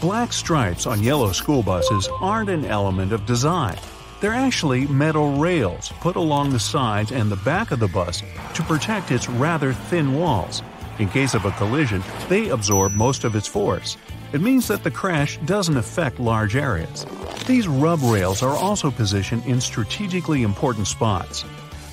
Black stripes on yellow school buses aren't an element of design. They're actually metal rails put along the sides and the back of the bus to protect its rather thin walls. In case of a collision, they absorb most of its force. It means that the crash doesn't affect large areas. These rub rails are also positioned in strategically important spots.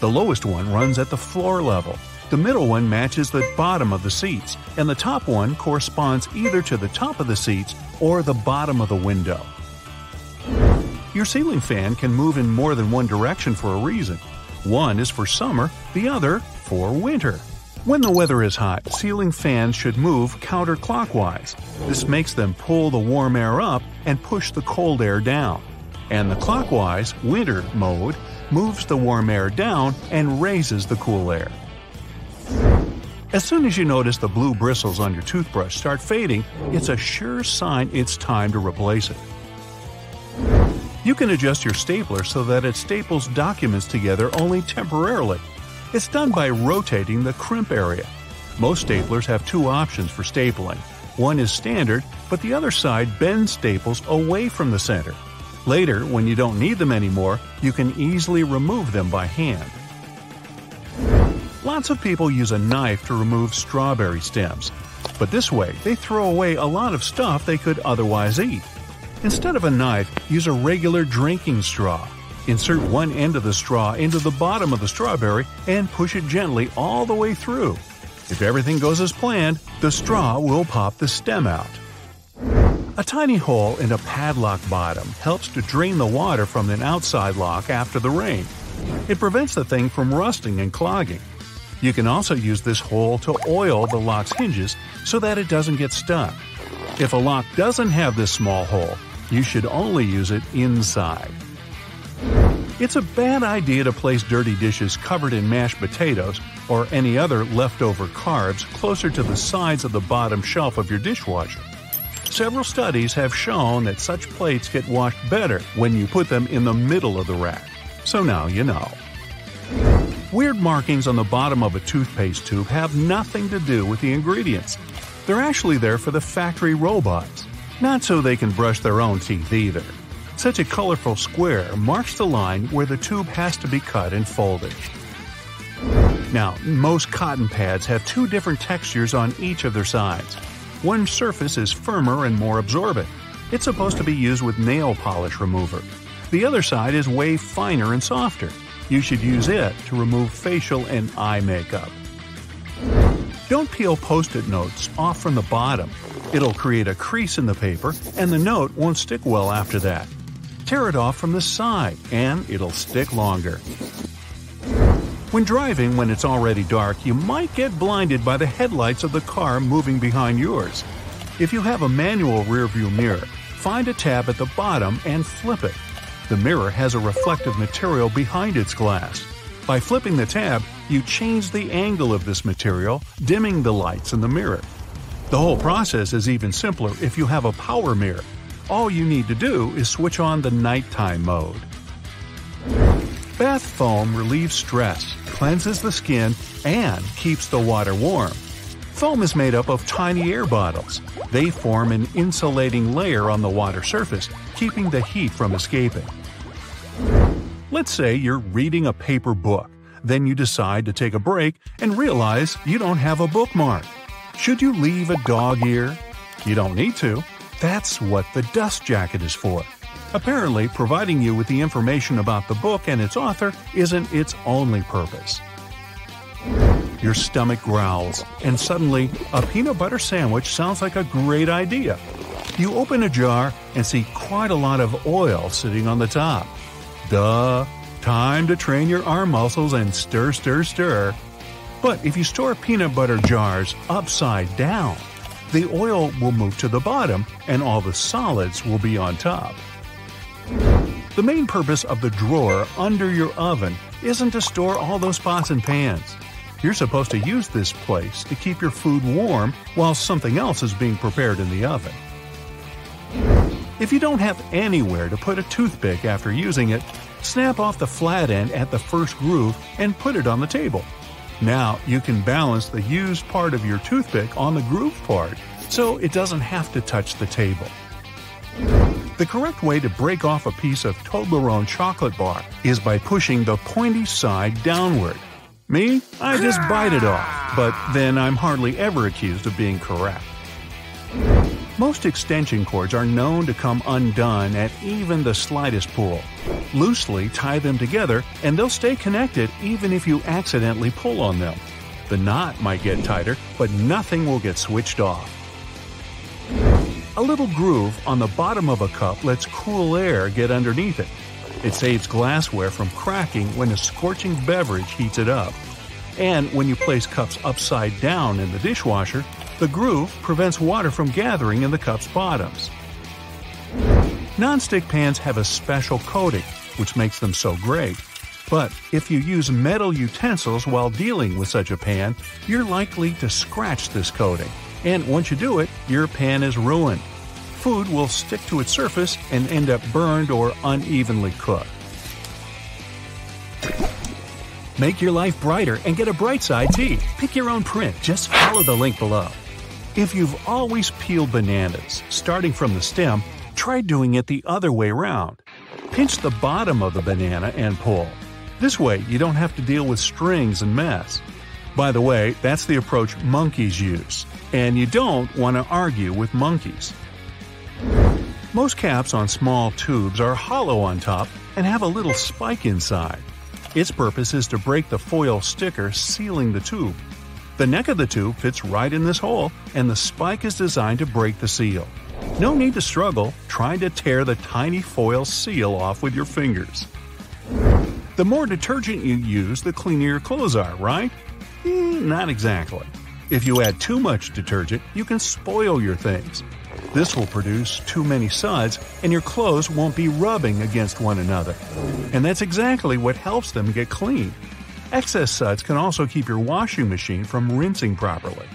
The lowest one runs at the floor level. The middle one matches the bottom of the seats, and the top one corresponds either to the top of the seats or the bottom of the window. Your ceiling fan can move in more than one direction for a reason. One is for summer, the other for winter. When the weather is hot, ceiling fans should move counterclockwise. This makes them pull the warm air up and push the cold air down. And the clockwise, winter mode, moves the warm air down and raises the cool air. As soon as you notice the blue bristles on your toothbrush start fading, it's a sure sign it's time to replace it. You can adjust your stapler so that it staples documents together only temporarily. It's done by rotating the crimp area. Most staplers have two options for stapling. One is standard, but the other side bends staples away from the center. Later, when you don't need them anymore, you can easily remove them by hand. Lots of people use a knife to remove strawberry stems, but this way they throw away a lot of stuff they could otherwise eat. Instead of a knife, use a regular drinking straw. Insert one end of the straw into the bottom of the strawberry and push it gently all the way through. If everything goes as planned, the straw will pop the stem out. A tiny hole in a padlock bottom helps to drain the water from an outside lock after the rain. It prevents the thing from rusting and clogging. You can also use this hole to oil the lock's hinges so that it doesn't get stuck. If a lock doesn't have this small hole, you should only use it inside. It's a bad idea to place dirty dishes covered in mashed potatoes or any other leftover carbs closer to the sides of the bottom shelf of your dishwasher. Several studies have shown that such plates get washed better when you put them in the middle of the rack. So now you know. Weird markings on the bottom of a toothpaste tube have nothing to do with the ingredients. They're actually there for the factory robots. Not so they can brush their own teeth either. Such a colorful square marks the line where the tube has to be cut and folded. Now, most cotton pads have two different textures on each of their sides. One surface is firmer and more absorbent. It's supposed to be used with nail polish remover. The other side is way finer and softer. You should use it to remove facial and eye makeup. Don't peel post it notes off from the bottom. It'll create a crease in the paper, and the note won't stick well after that. Tear it off from the side, and it'll stick longer. When driving when it's already dark, you might get blinded by the headlights of the car moving behind yours. If you have a manual rearview mirror, find a tab at the bottom and flip it. The mirror has a reflective material behind its glass. By flipping the tab, you change the angle of this material, dimming the lights in the mirror. The whole process is even simpler if you have a power mirror. All you need to do is switch on the nighttime mode. Bath foam relieves stress, cleanses the skin, and keeps the water warm. Foam is made up of tiny air bottles. They form an insulating layer on the water surface, keeping the heat from escaping. Let's say you're reading a paper book. Then you decide to take a break and realize you don't have a bookmark. Should you leave a dog ear? You don't need to. That's what the dust jacket is for. Apparently, providing you with the information about the book and its author isn't its only purpose. Your stomach growls, and suddenly, a peanut butter sandwich sounds like a great idea. You open a jar and see quite a lot of oil sitting on the top. Duh! Time to train your arm muscles and stir, stir, stir. But if you store peanut butter jars upside down, the oil will move to the bottom and all the solids will be on top. The main purpose of the drawer under your oven isn't to store all those pots and pans. You're supposed to use this place to keep your food warm while something else is being prepared in the oven. If you don't have anywhere to put a toothpick after using it, snap off the flat end at the first groove and put it on the table. Now you can balance the used part of your toothpick on the groove part, so it doesn't have to touch the table. The correct way to break off a piece of Toblerone chocolate bar is by pushing the pointy side downward. Me? I just bite it off, but then I'm hardly ever accused of being correct. Most extension cords are known to come undone at even the slightest pull. Loosely tie them together and they'll stay connected even if you accidentally pull on them. The knot might get tighter, but nothing will get switched off. A little groove on the bottom of a cup lets cool air get underneath it. It saves glassware from cracking when a scorching beverage heats it up. And when you place cups upside down in the dishwasher, the groove prevents water from gathering in the cup's bottoms. Non-stick pans have a special coating, which makes them so great. But if you use metal utensils while dealing with such a pan, you're likely to scratch this coating. And once you do it, your pan is ruined. Food will stick to its surface and end up burned or unevenly cooked. Make your life brighter and get a bright side tee. Pick your own print. Just follow the link below. If you've always peeled bananas, starting from the stem, try doing it the other way around. Pinch the bottom of the banana and pull. This way, you don't have to deal with strings and mess. By the way, that's the approach monkeys use, and you don't want to argue with monkeys. Most caps on small tubes are hollow on top and have a little spike inside. Its purpose is to break the foil sticker sealing the tube. The neck of the tube fits right in this hole, and the spike is designed to break the seal. No need to struggle trying to tear the tiny foil seal off with your fingers. The more detergent you use, the cleaner your clothes are, right? Mm, not exactly. If you add too much detergent, you can spoil your things. This will produce too many suds, and your clothes won't be rubbing against one another. And that's exactly what helps them get clean. Excess suds can also keep your washing machine from rinsing properly.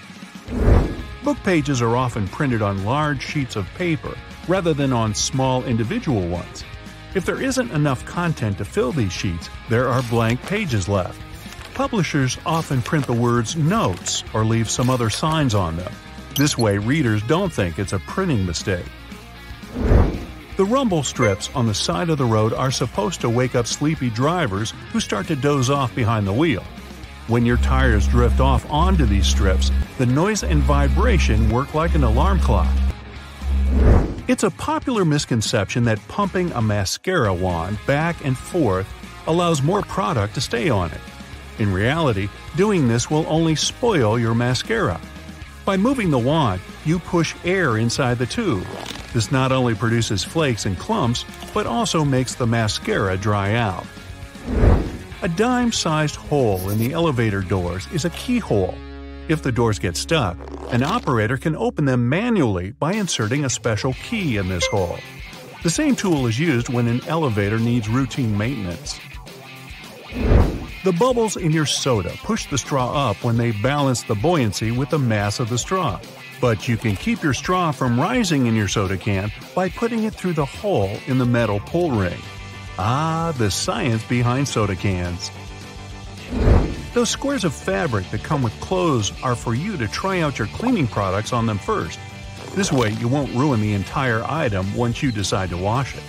Book pages are often printed on large sheets of paper rather than on small individual ones. If there isn't enough content to fill these sheets, there are blank pages left. Publishers often print the words notes or leave some other signs on them. This way, readers don't think it's a printing mistake. The rumble strips on the side of the road are supposed to wake up sleepy drivers who start to doze off behind the wheel. When your tires drift off onto these strips, the noise and vibration work like an alarm clock. It's a popular misconception that pumping a mascara wand back and forth allows more product to stay on it. In reality, doing this will only spoil your mascara. By moving the wand, you push air inside the tube. This not only produces flakes and clumps, but also makes the mascara dry out. A dime sized hole in the elevator doors is a keyhole. If the doors get stuck, an operator can open them manually by inserting a special key in this hole. The same tool is used when an elevator needs routine maintenance. The bubbles in your soda push the straw up when they balance the buoyancy with the mass of the straw. But you can keep your straw from rising in your soda can by putting it through the hole in the metal pull ring. Ah, the science behind soda cans. Those squares of fabric that come with clothes are for you to try out your cleaning products on them first. This way, you won't ruin the entire item once you decide to wash it.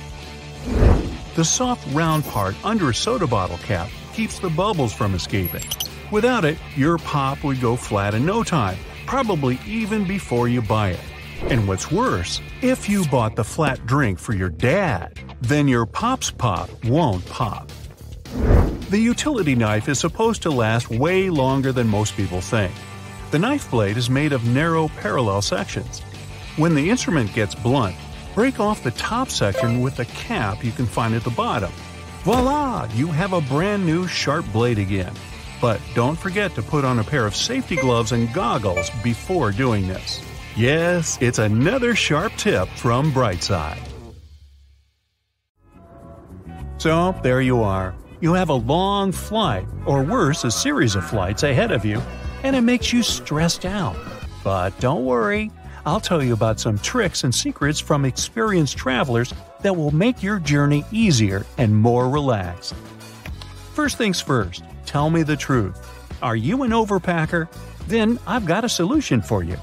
The soft round part under a soda bottle cap keeps the bubbles from escaping. Without it, your pop would go flat in no time, probably even before you buy it. And what's worse, if you bought the flat drink for your dad, then your pop's pop won't pop. The utility knife is supposed to last way longer than most people think. The knife blade is made of narrow parallel sections. When the instrument gets blunt, break off the top section with the cap you can find at the bottom Voila! You have a brand new sharp blade again. But don't forget to put on a pair of safety gloves and goggles before doing this. Yes, it's another sharp tip from Bright Side. So, there you are. You have a long flight, or worse, a series of flights ahead of you, and it makes you stressed out. But don't worry, I'll tell you about some tricks and secrets from experienced travelers that will make your journey easier and more relaxed. First things first, tell me the truth. Are you an overpacker? Then I've got a solution for you.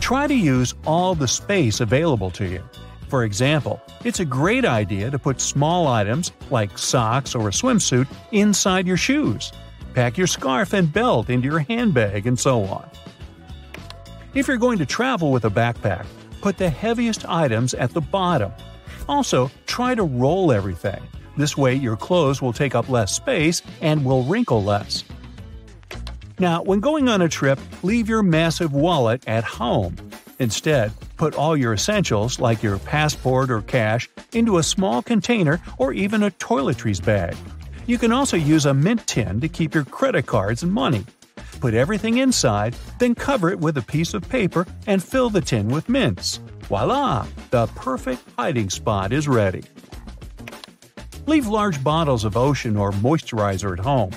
Try to use all the space available to you. For example, it's a great idea to put small items like socks or a swimsuit inside your shoes. Pack your scarf and belt into your handbag and so on. If you're going to travel with a backpack, put the heaviest items at the bottom. Also, try to roll everything. This way, your clothes will take up less space and will wrinkle less. Now, when going on a trip, leave your massive wallet at home. Instead, put all your essentials, like your passport or cash, into a small container or even a toiletries bag. You can also use a mint tin to keep your credit cards and money. Put everything inside, then cover it with a piece of paper and fill the tin with mints. Voila! The perfect hiding spot is ready. Leave large bottles of ocean or moisturizer at home.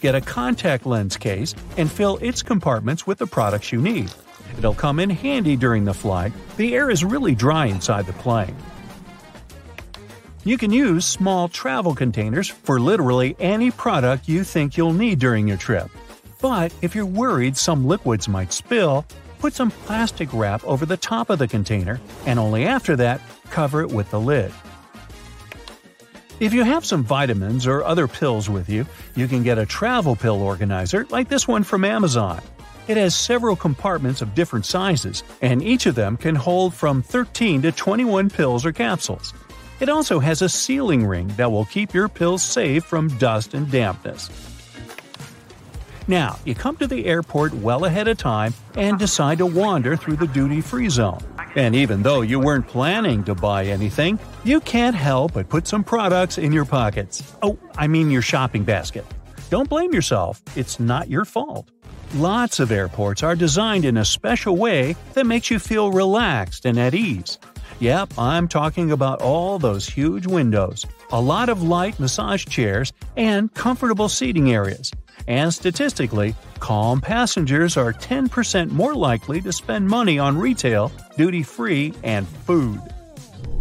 Get a contact lens case and fill its compartments with the products you need. It'll come in handy during the flight. The air is really dry inside the plane. You can use small travel containers for literally any product you think you'll need during your trip. But if you're worried some liquids might spill, put some plastic wrap over the top of the container, and only after that, cover it with the lid. If you have some vitamins or other pills with you, you can get a travel pill organizer like this one from Amazon. It has several compartments of different sizes, and each of them can hold from 13 to 21 pills or capsules. It also has a sealing ring that will keep your pills safe from dust and dampness. Now, you come to the airport well ahead of time and decide to wander through the duty free zone. And even though you weren't planning to buy anything, you can't help but put some products in your pockets. Oh, I mean your shopping basket. Don't blame yourself, it's not your fault. Lots of airports are designed in a special way that makes you feel relaxed and at ease. Yep, I'm talking about all those huge windows, a lot of light massage chairs, and comfortable seating areas. And statistically, calm passengers are 10% more likely to spend money on retail, duty free, and food.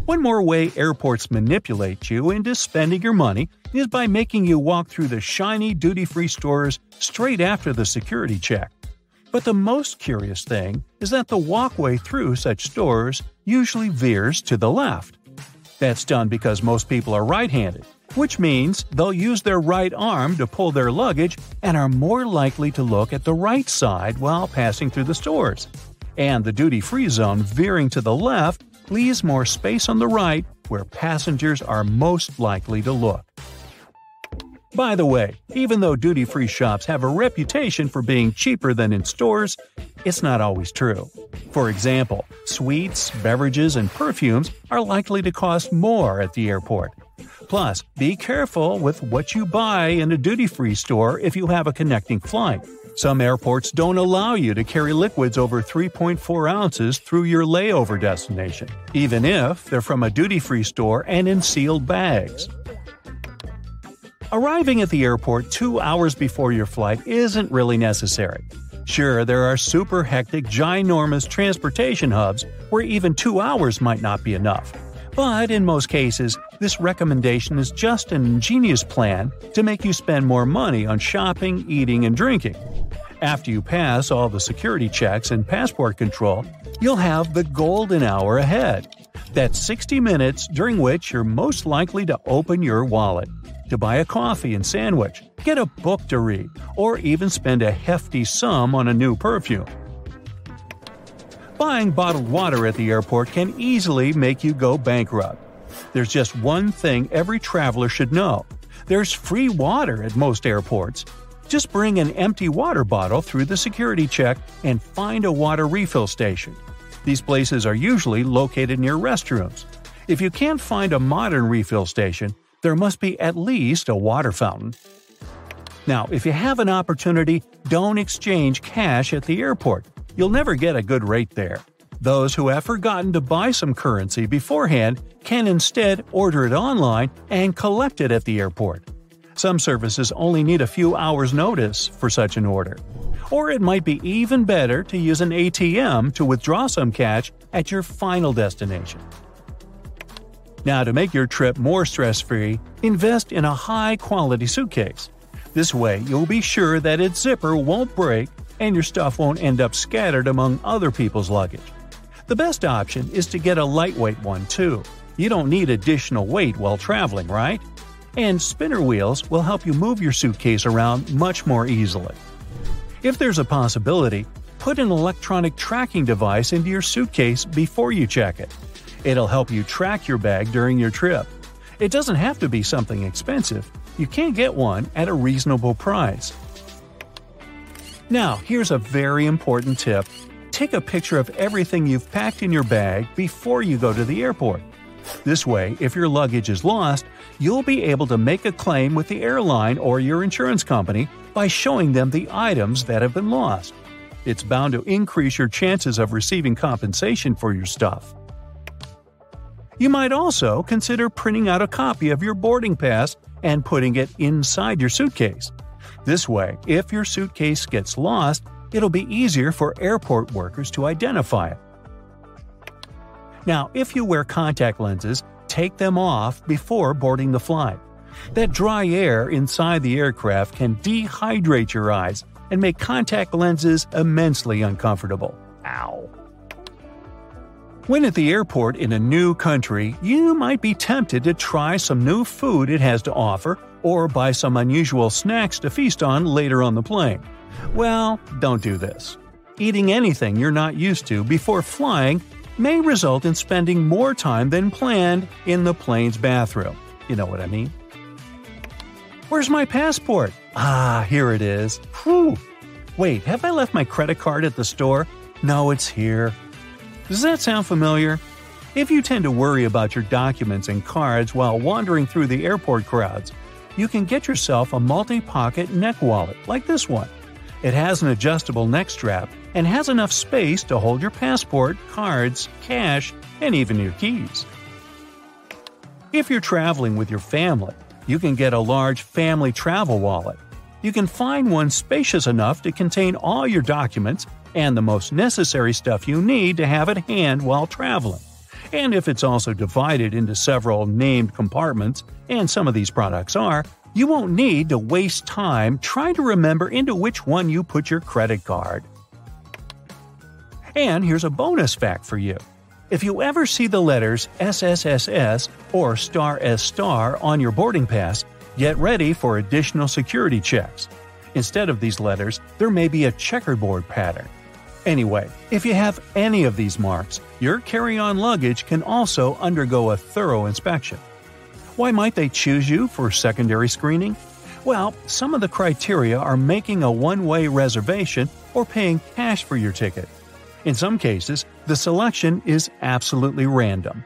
One more way airports manipulate you into spending your money is by making you walk through the shiny duty free stores straight after the security check. But the most curious thing is that the walkway through such stores usually veers to the left. That's done because most people are right handed, which means they'll use their right arm to pull their luggage and are more likely to look at the right side while passing through the stores. And the duty free zone veering to the left leaves more space on the right where passengers are most likely to look. By the way, even though duty free shops have a reputation for being cheaper than in stores, it's not always true. For example, sweets, beverages, and perfumes are likely to cost more at the airport. Plus, be careful with what you buy in a duty free store if you have a connecting flight. Some airports don't allow you to carry liquids over 3.4 ounces through your layover destination, even if they're from a duty free store and in sealed bags. Arriving at the airport two hours before your flight isn't really necessary. Sure, there are super hectic, ginormous transportation hubs where even two hours might not be enough. But in most cases, this recommendation is just an ingenious plan to make you spend more money on shopping, eating, and drinking. After you pass all the security checks and passport control, you'll have the golden hour ahead. That's 60 minutes during which you're most likely to open your wallet to buy a coffee and sandwich, get a book to read, or even spend a hefty sum on a new perfume. Buying bottled water at the airport can easily make you go bankrupt. There's just one thing every traveler should know there's free water at most airports. Just bring an empty water bottle through the security check and find a water refill station. These places are usually located near restrooms. If you can't find a modern refill station, there must be at least a water fountain. Now, if you have an opportunity, don't exchange cash at the airport. You'll never get a good rate there. Those who have forgotten to buy some currency beforehand can instead order it online and collect it at the airport. Some services only need a few hours' notice for such an order. Or it might be even better to use an ATM to withdraw some cash at your final destination. Now, to make your trip more stress free, invest in a high quality suitcase. This way, you'll be sure that its zipper won't break and your stuff won't end up scattered among other people's luggage. The best option is to get a lightweight one too. You don't need additional weight while traveling, right? And spinner wheels will help you move your suitcase around much more easily. If there's a possibility, put an electronic tracking device into your suitcase before you check it. It'll help you track your bag during your trip. It doesn't have to be something expensive, you can get one at a reasonable price. Now, here's a very important tip take a picture of everything you've packed in your bag before you go to the airport. This way, if your luggage is lost, you'll be able to make a claim with the airline or your insurance company by showing them the items that have been lost. It's bound to increase your chances of receiving compensation for your stuff. You might also consider printing out a copy of your boarding pass and putting it inside your suitcase. This way, if your suitcase gets lost, it'll be easier for airport workers to identify it. Now, if you wear contact lenses, take them off before boarding the flight. That dry air inside the aircraft can dehydrate your eyes and make contact lenses immensely uncomfortable. Ow. When at the airport in a new country, you might be tempted to try some new food it has to offer or buy some unusual snacks to feast on later on the plane. Well, don't do this. Eating anything you're not used to before flying may result in spending more time than planned in the plane's bathroom. You know what I mean? Where's my passport? Ah, here it is. Whew. Wait, have I left my credit card at the store? No, it's here. Does that sound familiar? If you tend to worry about your documents and cards while wandering through the airport crowds, you can get yourself a multi pocket neck wallet like this one. It has an adjustable neck strap and has enough space to hold your passport, cards, cash, and even your keys. If you're traveling with your family, you can get a large family travel wallet. You can find one spacious enough to contain all your documents and the most necessary stuff you need to have at hand while traveling. And if it's also divided into several named compartments, and some of these products are, you won't need to waste time trying to remember into which one you put your credit card. And here's a bonus fact for you. If you ever see the letters SSSS or star S star on your boarding pass, get ready for additional security checks. Instead of these letters, there may be a checkerboard pattern. Anyway, if you have any of these marks, your carry on luggage can also undergo a thorough inspection. Why might they choose you for secondary screening? Well, some of the criteria are making a one way reservation or paying cash for your ticket. In some cases, the selection is absolutely random.